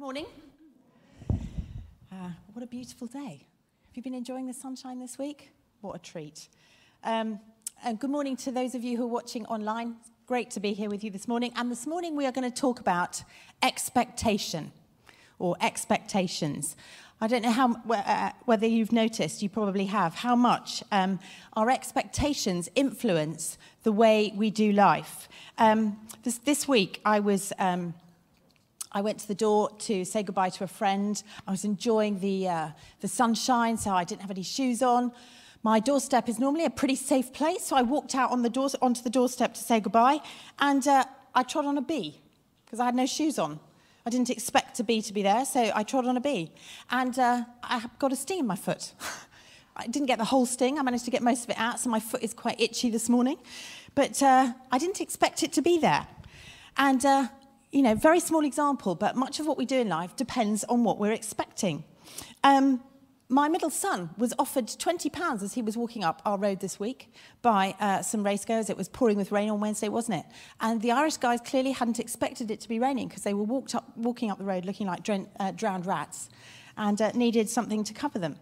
Good morning. Uh, what a beautiful day. Have you been enjoying the sunshine this week? What a treat. Um, and good morning to those of you who are watching online. Great to be here with you this morning. And this morning we are going to talk about expectation or expectations. I don't know how, uh, whether you've noticed, you probably have, how much um, our expectations influence the way we do life. Um, this, this week I was. I went to the door to say goodbye to a friend. I was enjoying the, uh, the sunshine, so I didn't have any shoes on. My doorstep is normally a pretty safe place, so I walked out on the door, onto the doorstep to say goodbye, and uh, I trod on a bee because I had no shoes on. I didn't expect a bee to be there, so I trod on a bee. And uh, I got a sting in my foot. I didn't get the whole sting, I managed to get most of it out, so my foot is quite itchy this morning. But uh, I didn't expect it to be there. And uh, you know, very small example, but much of what we do in life depends on what we're expecting. Um, my middle son was offered £20 as he was walking up our road this week by uh, some racegoers. It was pouring with rain on Wednesday, wasn't it? And the Irish guys clearly hadn't expected it to be raining because they were walked up, walking up the road looking like uh, drowned rats and uh, needed something to cover them.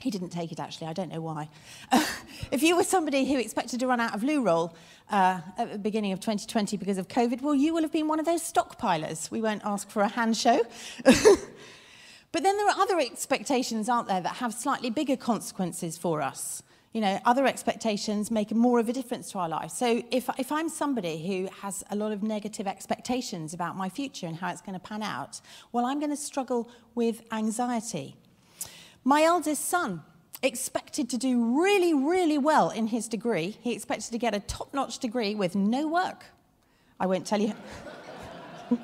He didn't take it, actually. I don't know why. if you were somebody who expected to run out of loo roll uh, at the beginning of 2020 because of COVID, well, you will have been one of those stockpilers. We won't ask for a hand show. but then there are other expectations, aren't there, that have slightly bigger consequences for us. You know, other expectations make more of a difference to our lives. So if, if I'm somebody who has a lot of negative expectations about my future and how it's going to pan out, well, I'm going to struggle with anxiety. My eldest son expected to do really, really well in his degree. He expected to get a top notch degree with no work. I won't tell you.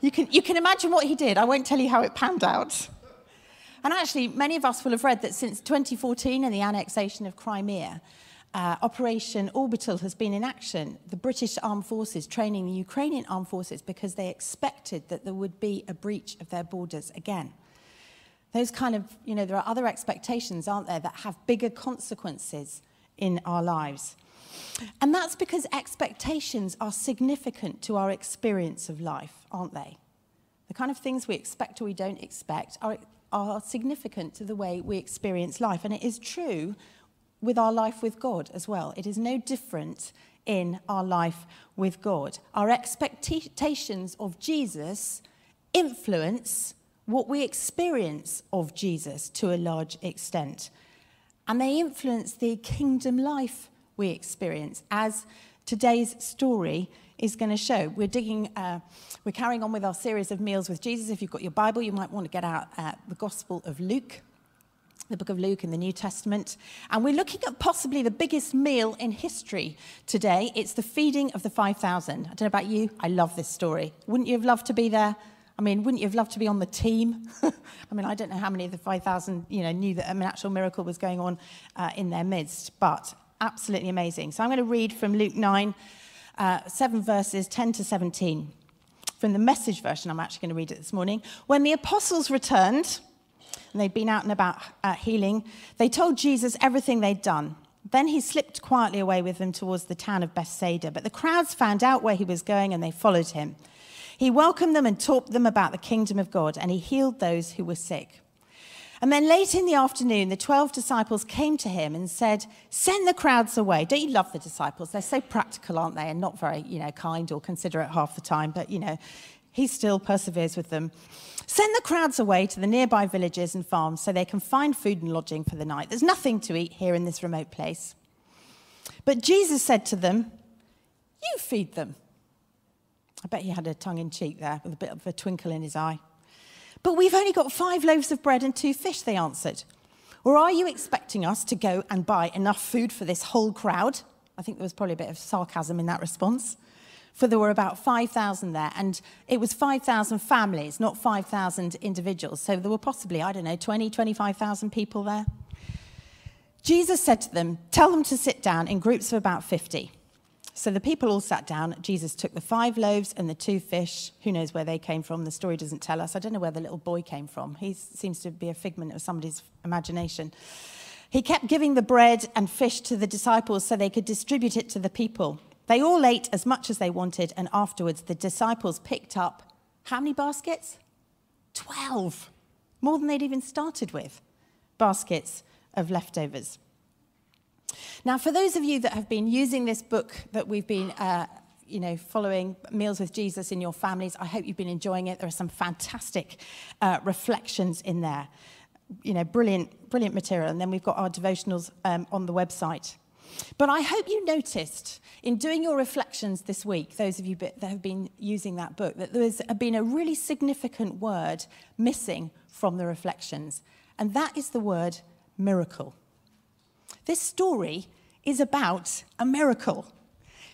you, can, you can imagine what he did. I won't tell you how it panned out. And actually, many of us will have read that since 2014 and the annexation of Crimea, uh, Operation Orbital has been in action. The British Armed Forces training the Ukrainian Armed Forces because they expected that there would be a breach of their borders again. Those kind of, you know, there are other expectations, aren't there, that have bigger consequences in our lives. And that's because expectations are significant to our experience of life, aren't they? The kind of things we expect or we don't expect are, are significant to the way we experience life. And it is true with our life with God as well. It is no different in our life with God. Our expectations of Jesus influence what we experience of Jesus to a large extent. And they influence the kingdom life we experience, as today's story is going to show. We're digging, uh, we're carrying on with our series of meals with Jesus. If you've got your Bible, you might want to get out uh, the Gospel of Luke, the book of Luke in the New Testament. And we're looking at possibly the biggest meal in history today. It's the feeding of the 5,000. I don't know about you, I love this story. Wouldn't you have loved to be there? I mean, wouldn't you have loved to be on the team? I mean, I don't know how many of the 5,000, you know, knew that an actual miracle was going on uh, in their midst, but absolutely amazing. So I'm going to read from Luke 9, uh, 7 verses 10 to 17. From the message version, I'm actually going to read it this morning. When the apostles returned, and they'd been out and about uh, healing, they told Jesus everything they'd done. Then he slipped quietly away with them towards the town of Bethsaida. But the crowds found out where he was going and they followed him. He welcomed them and taught them about the kingdom of God, and he healed those who were sick. And then late in the afternoon, the 12 disciples came to him and said, Send the crowds away. Don't you love the disciples? They're so practical, aren't they? And not very, you know, kind or considerate half the time, but, you know, he still perseveres with them. Send the crowds away to the nearby villages and farms so they can find food and lodging for the night. There's nothing to eat here in this remote place. But Jesus said to them, You feed them. I bet he had a tongue in cheek there with a bit of a twinkle in his eye. But we've only got five loaves of bread and two fish, they answered. Or are you expecting us to go and buy enough food for this whole crowd? I think there was probably a bit of sarcasm in that response. For there were about 5,000 there, and it was 5,000 families, not 5,000 individuals. So there were possibly, I don't know, 20, 25,000 people there. Jesus said to them, Tell them to sit down in groups of about 50. So the people all sat down. Jesus took the five loaves and the two fish. Who knows where they came from? The story doesn't tell us. I don't know where the little boy came from. He seems to be a figment of somebody's imagination. He kept giving the bread and fish to the disciples so they could distribute it to the people. They all ate as much as they wanted, and afterwards the disciples picked up How many baskets? 12. More than they'd even started with. Baskets of leftovers. Now, for those of you that have been using this book that we've been uh, you know, following Meals with Jesus in your families. I hope you've been enjoying it. There are some fantastic uh, reflections in there. You know, brilliant, brilliant material. And then we've got our devotionals um, on the website. But I hope you noticed in doing your reflections this week, those of you that have been using that book, that there's been a really significant word missing from the reflections, and that is the word miracle. This story is about a miracle.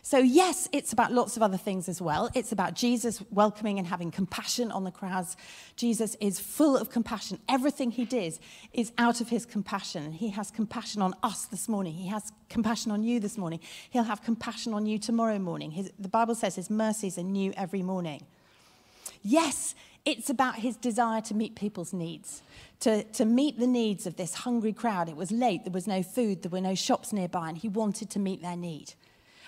So, yes, it's about lots of other things as well. It's about Jesus welcoming and having compassion on the crowds. Jesus is full of compassion. Everything he does is out of his compassion. He has compassion on us this morning. He has compassion on you this morning. He'll have compassion on you tomorrow morning. His, the Bible says his mercies are new every morning. Yes, it's about his desire to meet people's needs, to, to meet the needs of this hungry crowd. It was late, there was no food, there were no shops nearby, and he wanted to meet their need.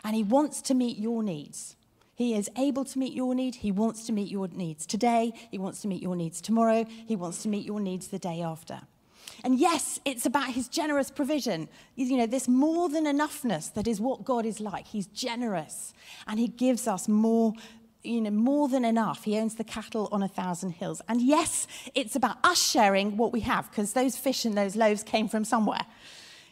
And He wants to meet your needs. He is able to meet your need. He wants to meet your needs today. He wants to meet your needs tomorrow. He wants to meet your needs the day after. And yes, it's about his generous provision. You know, this more than enoughness that is what God is like. He's generous and he gives us more, you know, more than enough. He owns the cattle on a thousand hills. And yes, it's about us sharing what we have because those fish and those loaves came from somewhere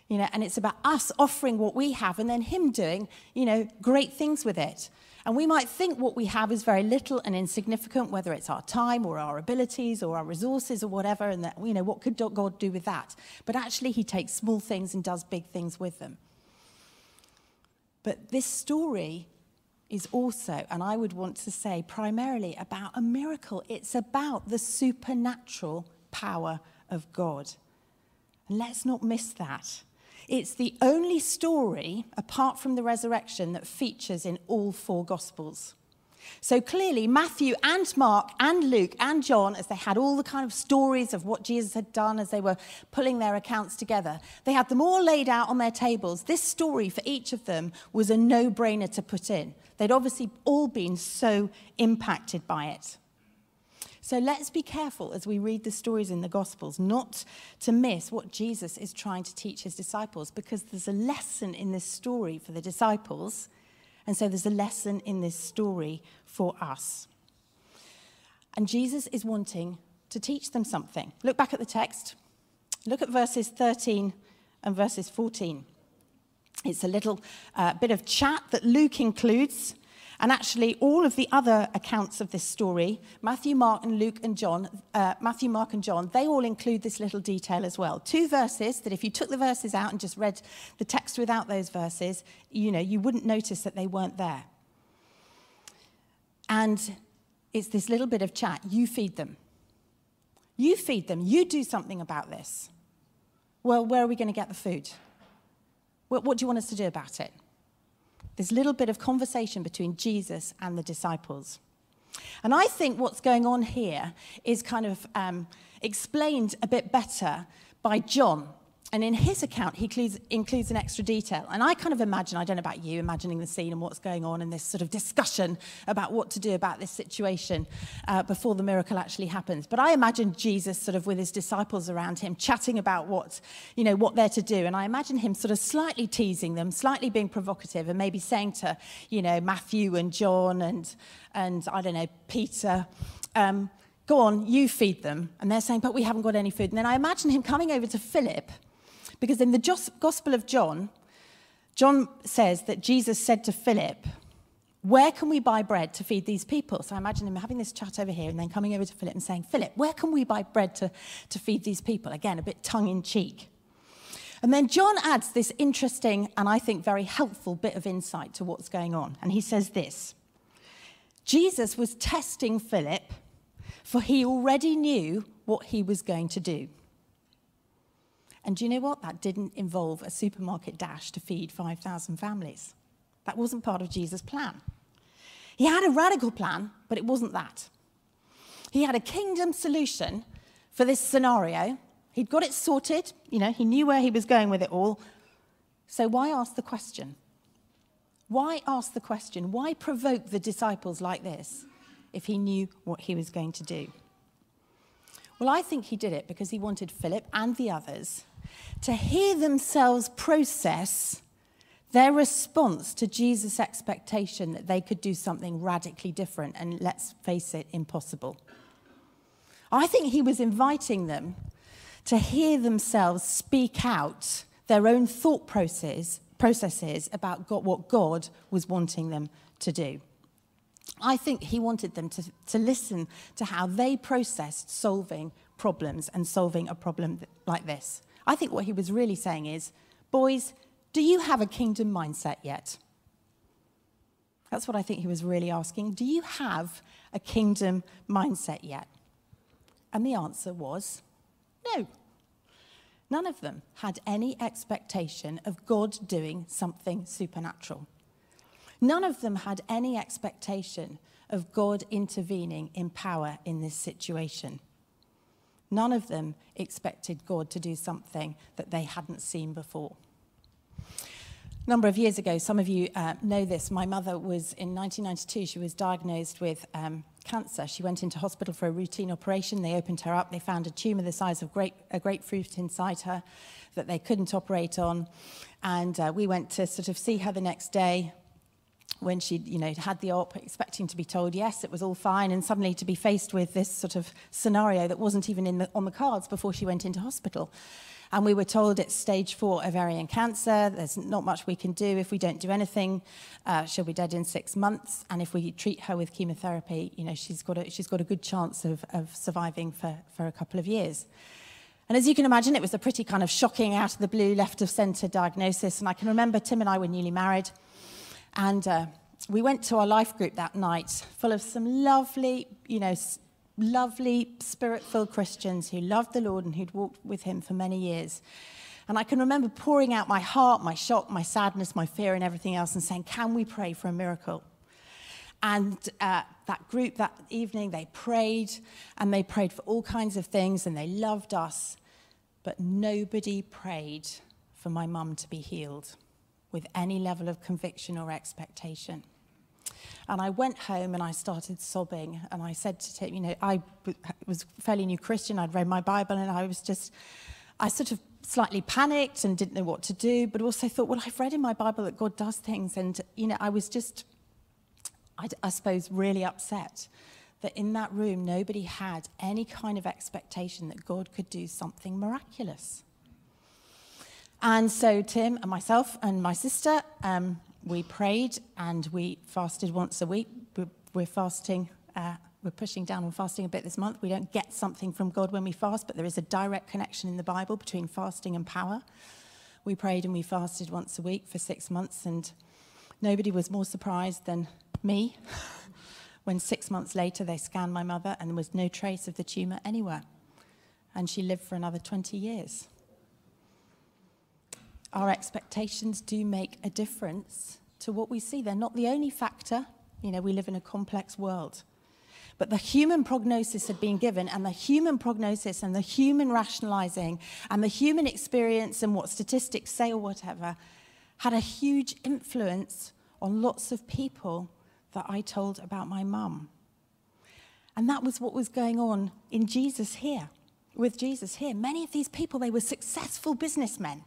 you know, and it's about us offering what we have and then him doing, you know, great things with it. And we might think what we have is very little and insignificant, whether it's our time or our abilities or our resources or whatever, and that, you know, what could God do with that? But actually, he takes small things and does big things with them. But this story is also, and I would want to say primarily, about a miracle. It's about the supernatural power of God. And let's not miss that. It's the only story, apart from the resurrection, that features in all four Gospels. So clearly, Matthew and Mark and Luke and John, as they had all the kind of stories of what Jesus had done as they were pulling their accounts together, they had them all laid out on their tables. This story for each of them was a no brainer to put in. They'd obviously all been so impacted by it. So let's be careful as we read the stories in the Gospels not to miss what Jesus is trying to teach his disciples because there's a lesson in this story for the disciples, and so there's a lesson in this story for us. And Jesus is wanting to teach them something. Look back at the text. Look at verses 13 and verses 14. It's a little uh, bit of chat that Luke includes and actually, all of the other accounts of this story, Matthew, Mark, and Luke and John, uh, Matthew, Mark, and John, they all include this little detail as well. Two verses that if you took the verses out and just read the text without those verses, you know, you wouldn't notice that they weren't there. And it's this little bit of chat. You feed them. You feed them. You do something about this. Well, where are we going to get the food? What, what do you want us to do about it? this little bit of conversation between Jesus and the disciples. And I think what's going on here is kind of um, explained a bit better by John and in his account, he includes, includes, an extra detail. And I kind of imagine, I don't know about you, imagining the scene and what's going on and this sort of discussion about what to do about this situation uh, before the miracle actually happens. But I imagine Jesus sort of with his disciples around him, chatting about what, you know, what they're to do. And I imagine him sort of slightly teasing them, slightly being provocative, and maybe saying to, you know, Matthew and John and, and I don't know, Peter, um, go on, you feed them. And they're saying, but we haven't got any food. And then I imagine him coming over to Philip because in the Gospel of John, John says that Jesus said to Philip, Where can we buy bread to feed these people? So I imagine him having this chat over here and then coming over to Philip and saying, Philip, where can we buy bread to, to feed these people? Again, a bit tongue in cheek. And then John adds this interesting and I think very helpful bit of insight to what's going on. And he says this Jesus was testing Philip, for he already knew what he was going to do. And do you know what? That didn't involve a supermarket dash to feed 5,000 families. That wasn't part of Jesus' plan. He had a radical plan, but it wasn't that. He had a kingdom solution for this scenario. He'd got it sorted, you know, he knew where he was going with it all. So why ask the question? Why ask the question? Why provoke the disciples like this if he knew what he was going to do? Well, I think he did it because he wanted Philip and the others to hear themselves process their response to Jesus' expectation that they could do something radically different and, let's face it, impossible. I think he was inviting them to hear themselves speak out their own thought process, processes about God, what God was wanting them to do. I think he wanted them to, to listen to how they processed solving problems and solving a problem like this. I think what he was really saying is, boys, do you have a kingdom mindset yet? That's what I think he was really asking. Do you have a kingdom mindset yet? And the answer was no. None of them had any expectation of God doing something supernatural. None of them had any expectation of God intervening in power in this situation. None of them expected God to do something that they hadn't seen before. A number of years ago, some of you uh, know this. My mother was in 1992, she was diagnosed with um, cancer. She went into hospital for a routine operation. They opened her up. They found a tumor the size of grape, a grapefruit inside her that they couldn't operate on. And uh, we went to sort of see her the next day when she you know had the op expecting to be told yes it was all fine and suddenly to be faced with this sort of scenario that wasn't even in the, on the cards before she went into hospital and we were told it's stage four ovarian cancer. There's not much we can do if we don't do anything. Uh, she'll be dead in six months. And if we treat her with chemotherapy, you know, she's got a, she's got a good chance of, of surviving for, for a couple of years. And as you can imagine, it was a pretty kind of shocking, out of the blue, left of centre diagnosis. And I can remember Tim and I were newly married. And uh, we went to our life group that night, full of some lovely, you know, lovely, spirit filled Christians who loved the Lord and who'd walked with him for many years. And I can remember pouring out my heart, my shock, my sadness, my fear, and everything else, and saying, Can we pray for a miracle? And uh, that group that evening, they prayed, and they prayed for all kinds of things, and they loved us. But nobody prayed for my mum to be healed with any level of conviction or expectation. And I went home and I started sobbing. And I said to Tim, you know, I was fairly new Christian. I'd read my Bible and I was just, I sort of slightly panicked and didn't know what to do, but also thought, well, I've read in my Bible that God does things. And, you know, I was just, I, I suppose, really upset that in that room nobody had any kind of expectation that God could do something miraculous. And so Tim and myself and my sister, um, we prayed and we fasted once a week. We're fasting, uh, we're pushing down on fasting a bit this month. We don't get something from God when we fast, but there is a direct connection in the Bible between fasting and power. We prayed and we fasted once a week for six months, and nobody was more surprised than me when six months later they scanned my mother and there was no trace of the tumor anywhere. And she lived for another 20 years our expectations do make a difference to what we see. They're not the only factor. You know, we live in a complex world. But the human prognosis had been given, and the human prognosis and the human rationalizing and the human experience and what statistics say or whatever had a huge influence on lots of people that I told about my mum. And that was what was going on in Jesus here, with Jesus here. Many of these people, they were successful businessmen.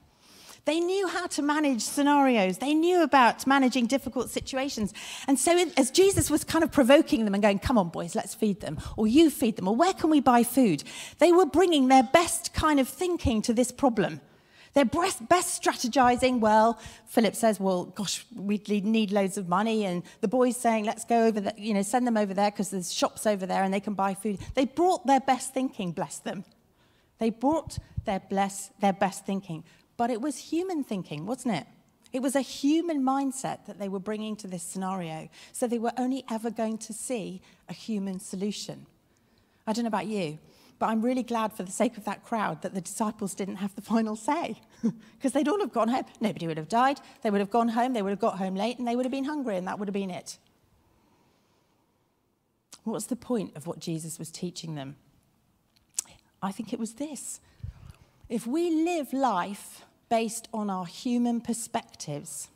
They knew how to manage scenarios. They knew about managing difficult situations. And so, as Jesus was kind of provoking them and going, Come on, boys, let's feed them, or you feed them, or where can we buy food? They were bringing their best kind of thinking to this problem. Their best, best strategizing, well, Philip says, well, gosh, we need loads of money. And the boys saying, let's go over there, you know, send them over there because there's shops over there and they can buy food. They brought their best thinking, bless them. They brought their, bless, their best thinking but it was human thinking, wasn't it? It was a human mindset that they were bringing to this scenario. So they were only ever going to see a human solution. I don't know about you, but I'm really glad for the sake of that crowd that the disciples didn't have the final say because they'd all have gone home. Nobody would have died. They would have gone home. They would have got home late and they would have been hungry, and that would have been it. What's the point of what Jesus was teaching them? I think it was this. If we live life based on our human perspectives.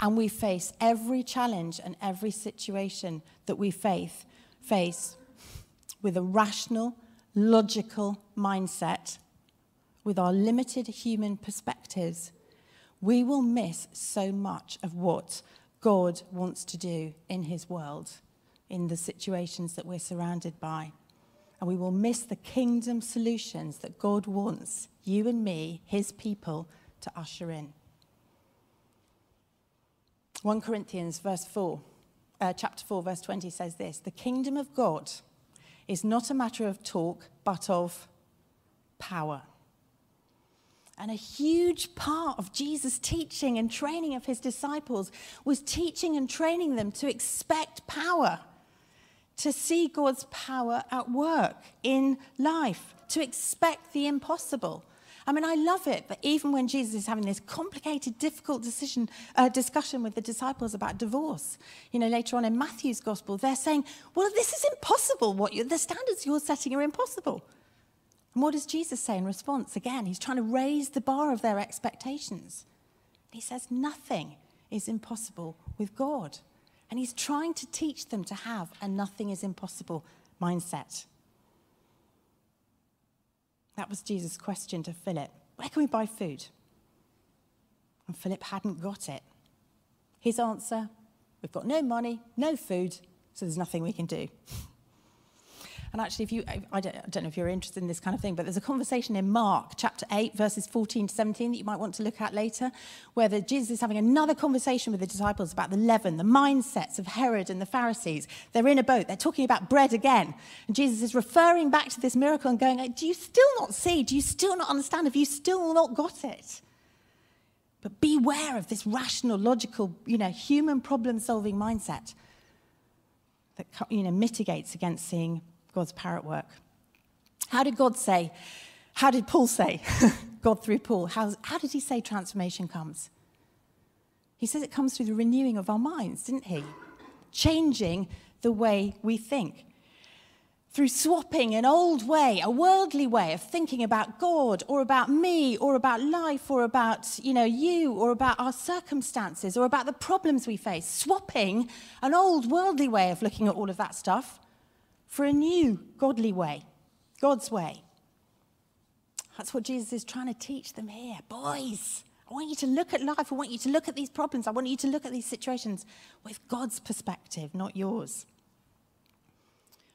And we face every challenge and every situation that we face face with a rational, logical mindset, with our limited human perspectives, we will miss so much of what God wants to do in his world, in the situations that we're surrounded by. And we will miss the kingdom solutions that God wants you and me, his people, to usher in. 1 Corinthians verse 4, uh, chapter 4, verse 20 says this The kingdom of God is not a matter of talk, but of power. And a huge part of Jesus' teaching and training of his disciples was teaching and training them to expect power, to see God's power at work in life, to expect the impossible. I mean, I love it that even when Jesus is having this complicated, difficult decision, uh, discussion with the disciples about divorce, you know, later on in Matthew's gospel, they're saying, well, this is impossible. What you, the standards you're setting are impossible. And what does Jesus say in response? Again, he's trying to raise the bar of their expectations. He says, nothing is impossible with God. And he's trying to teach them to have a nothing is impossible mindset. That was Jesus' question to Philip Where can we buy food? And Philip hadn't got it. His answer We've got no money, no food, so there's nothing we can do. And actually, if you, I don't, I don't, know if you're interested in this kind of thing, but there's a conversation in Mark chapter 8, verses 14 to 17 that you might want to look at later, where the, Jesus is having another conversation with the disciples about the leaven, the mindsets of Herod and the Pharisees. They're in a boat, they're talking about bread again. And Jesus is referring back to this miracle and going, Do you still not see? Do you still not understand? Have you still not got it? But beware of this rational, logical, you know, human problem solving mindset that you know, mitigates against seeing God's power at work. How did God say? How did Paul say? God through Paul. How, how did he say transformation comes? He says it comes through the renewing of our minds, didn't he? Changing the way we think. Through swapping an old way, a worldly way of thinking about God or about me or about life or about, you know, you or about our circumstances or about the problems we face. Swapping an old worldly way of looking at all of that stuff for a new godly way, God's way. That's what Jesus is trying to teach them here. Boys, I want you to look at life. I want you to look at these problems. I want you to look at these situations with God's perspective, not yours.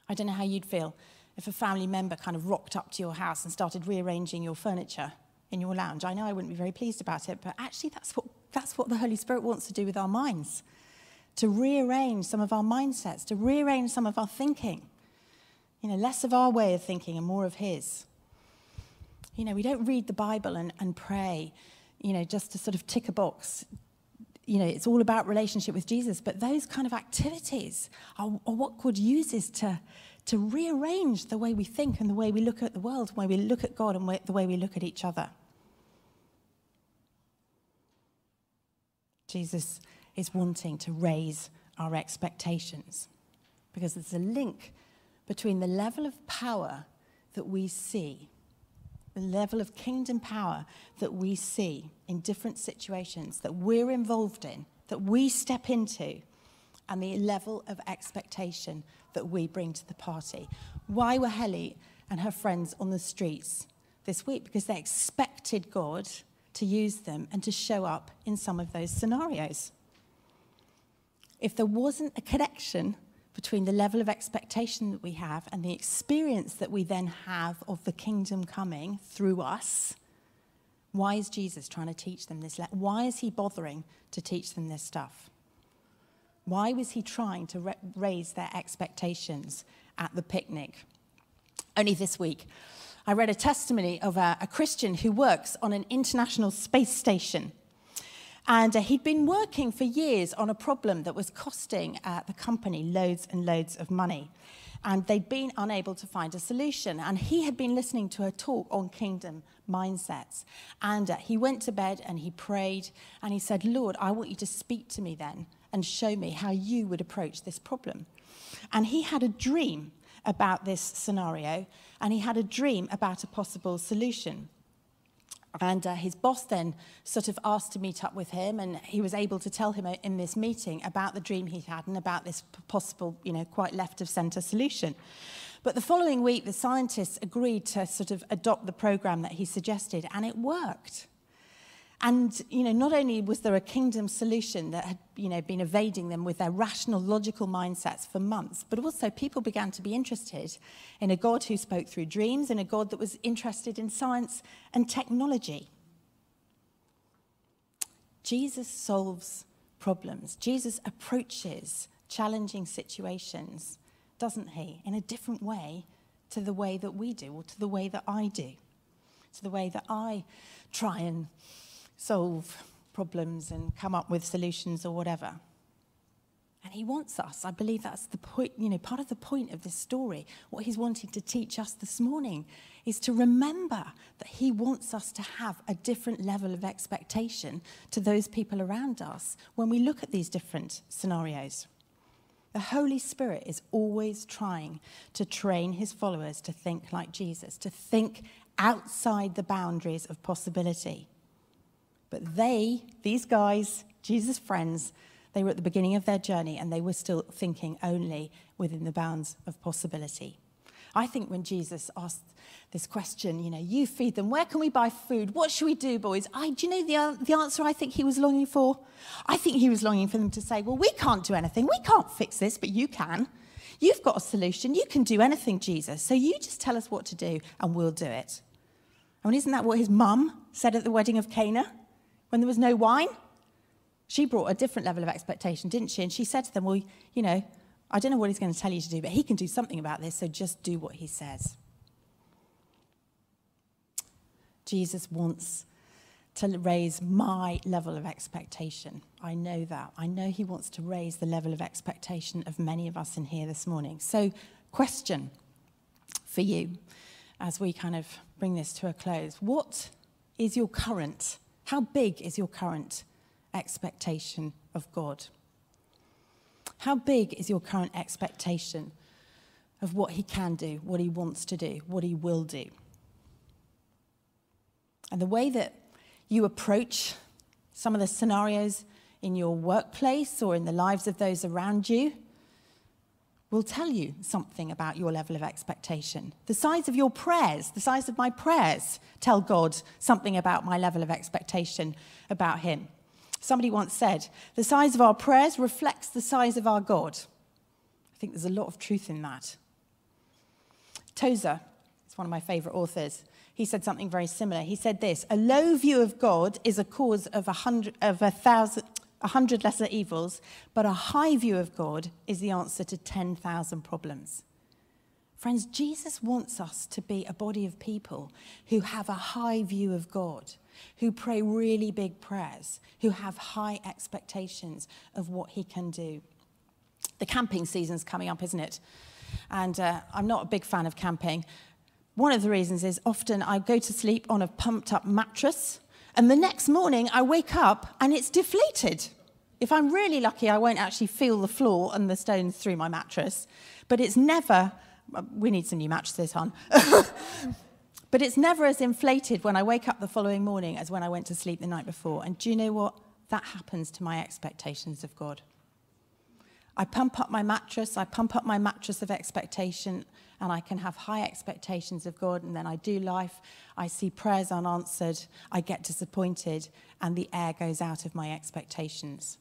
I don't know how you'd feel if a family member kind of rocked up to your house and started rearranging your furniture in your lounge. I know I wouldn't be very pleased about it, but actually, that's what, that's what the Holy Spirit wants to do with our minds to rearrange some of our mindsets, to rearrange some of our thinking. You know, less of our way of thinking and more of His. You know, we don't read the Bible and, and pray, you know, just to sort of tick a box. You know, it's all about relationship with Jesus, but those kind of activities are, are what God uses to, to rearrange the way we think and the way we look at the world, the way we look at God and the way we look at each other. Jesus is wanting to raise our expectations because there's a link between the level of power that we see, the level of kingdom power that we see in different situations that we're involved in, that we step into, and the level of expectation that we bring to the party. Why were Helly and her friends on the streets this week? Because they expected God to use them and to show up in some of those scenarios. If there wasn't a connection between the level of expectation that we have and the experience that we then have of the kingdom coming through us. Why is Jesus trying to teach them this? Why is he bothering to teach them this stuff? Why was he trying to raise their expectations at the picnic? Only this week, I read a testimony of a, a Christian who works on an international space station and uh, he'd been working for years on a problem that was costing uh, the company loads and loads of money. And they'd been unable to find a solution. And he had been listening to a talk on kingdom mindsets. And uh, he went to bed and he prayed and he said, Lord, I want you to speak to me then and show me how you would approach this problem. And he had a dream about this scenario and he had a dream about a possible solution. And uh, his boss then sort of asked to meet up with him, and he was able to tell him in this meeting about the dream he'd had and about this possible, you know, quite left of centre solution. But the following week, the scientists agreed to sort of adopt the program that he suggested, and it worked. And, you know, not only was there a kingdom solution that had, you know, been evading them with their rational, logical mindsets for months, but also people began to be interested in a God who spoke through dreams and a God that was interested in science and technology. Jesus solves problems. Jesus approaches challenging situations, doesn't he, in a different way to the way that we do or to the way that I do, to the way that I try and solve problems and come up with solutions or whatever. And he wants us. I believe that's the point, you know, part of the point of this story. What he's wanting to teach us this morning is to remember that he wants us to have a different level of expectation to those people around us when we look at these different scenarios. The Holy Spirit is always trying to train his followers to think like Jesus, to think outside the boundaries of possibility. But they, these guys, Jesus' friends, they were at the beginning of their journey and they were still thinking only within the bounds of possibility. I think when Jesus asked this question, you know, you feed them, where can we buy food? What should we do, boys? I, do you know the, the answer I think he was longing for? I think he was longing for them to say, well, we can't do anything. We can't fix this, but you can. You've got a solution. You can do anything, Jesus. So you just tell us what to do and we'll do it. I mean, isn't that what his mum said at the wedding of Cana? When there was no wine, she brought a different level of expectation, didn't she? And she said to them, Well, you know, I don't know what he's going to tell you to do, but he can do something about this, so just do what he says. Jesus wants to raise my level of expectation. I know that. I know he wants to raise the level of expectation of many of us in here this morning. So, question for you as we kind of bring this to a close What is your current how big is your current expectation of God? How big is your current expectation of what He can do, what He wants to do, what He will do? And the way that you approach some of the scenarios in your workplace or in the lives of those around you will tell you something about your level of expectation. The size of your prayers, the size of my prayers, tell God something about my level of expectation about Him. Somebody once said, the size of our prayers reflects the size of our God. I think there's a lot of truth in that. Tozer is one of my favorite authors. He said something very similar. He said this A low view of God is a cause of a, hundred, of a thousand, a hundred lesser evils, but a high view of God is the answer to 10,000 problems. Friends, Jesus wants us to be a body of people who have a high view of God, who pray really big prayers, who have high expectations of what He can do. The camping season's coming up, isn't it? And uh, I'm not a big fan of camping. One of the reasons is often I go to sleep on a pumped up mattress and the next morning, I wake up and it's deflated. If I'm really lucky, I won't actually feel the floor and the stones through my mattress. But it's never, uh, we need some new mattresses, hon. but it's never as inflated when I wake up the following morning as when I went to sleep the night before. And do you know what? That happens to my expectations of God. I pump up my mattress, I pump up my mattress of expectation, and I can have high expectations of God, and then I do life. I see prayers unanswered, I get disappointed, and the air goes out of my expectations.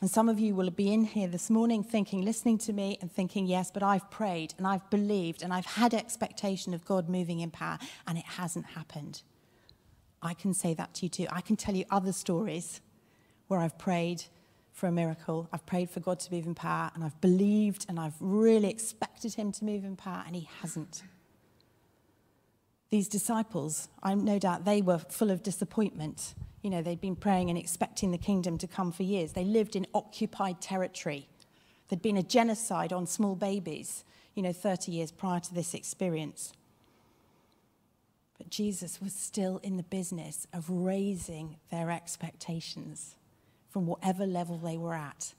And some of you will be in here this morning thinking, listening to me and thinking, yes, but I've prayed and I've believed and I've had expectation of God moving in power, and it hasn't happened. I can say that to you too. I can tell you other stories where I've prayed for a miracle. I've prayed for God to move in power, and I've believed and I've really expected Him to move in power, and He hasn't. These disciples, I'm no doubt they were full of disappointment. You know, they'd been praying and expecting the kingdom to come for years. They lived in occupied territory. There'd been a genocide on small babies, you know, 30 years prior to this experience. But Jesus was still in the business of raising their expectations from whatever level they were at.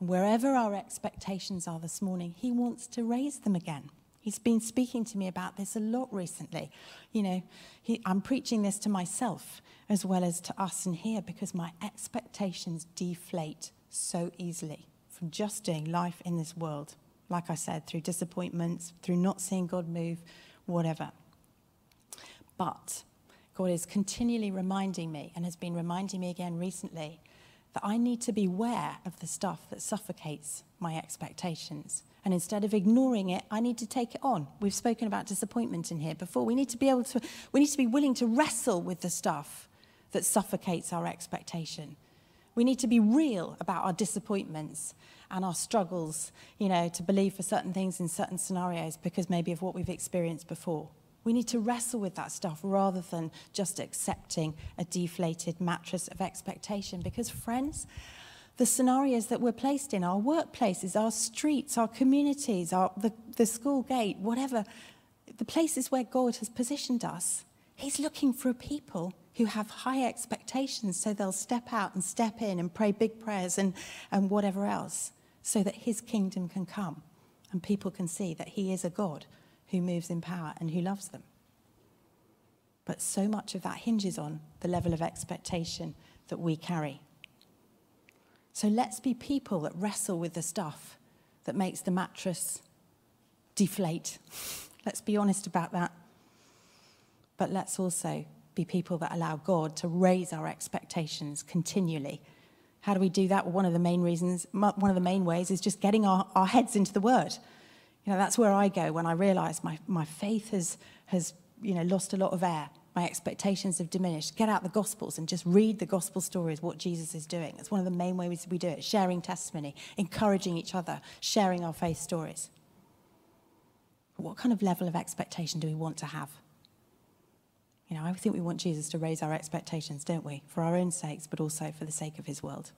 And wherever our expectations are this morning, He wants to raise them again. He's been speaking to me about this a lot recently. You know, he, I'm preaching this to myself as well as to us in here because my expectations deflate so easily from just doing life in this world. Like I said, through disappointments, through not seeing God move, whatever. But God is continually reminding me and has been reminding me again recently that I need to be aware of the stuff that suffocates my expectations. And instead of ignoring it, I need to take it on. We've spoken about disappointment in here before. We need to be able to, we need to be willing to wrestle with the stuff that suffocates our expectation. We need to be real about our disappointments and our struggles, you know, to believe for certain things in certain scenarios because maybe of what we've experienced before. We need to wrestle with that stuff rather than just accepting a deflated mattress of expectation. Because, friends, the scenarios that we're placed in, our workplaces, our streets, our communities, our, the, the school gate, whatever, the places where God has positioned us, He's looking for a people who have high expectations so they'll step out and step in and pray big prayers and, and whatever else so that His kingdom can come and people can see that He is a God who moves in power and who loves them. But so much of that hinges on the level of expectation that we carry. So let's be people that wrestle with the stuff that makes the mattress deflate. let's be honest about that. But let's also be people that allow God to raise our expectations continually. How do we do that? Well, one of the main reasons, one of the main ways is just getting our, our heads into the Word. You know, that's where I go when I realize my, my faith has, has, you know, lost a lot of air. My expectations have diminished. Get out the Gospels and just read the Gospel stories, what Jesus is doing. It's one of the main ways we do it sharing testimony, encouraging each other, sharing our faith stories. What kind of level of expectation do we want to have? You know, I think we want Jesus to raise our expectations, don't we? For our own sakes, but also for the sake of his world.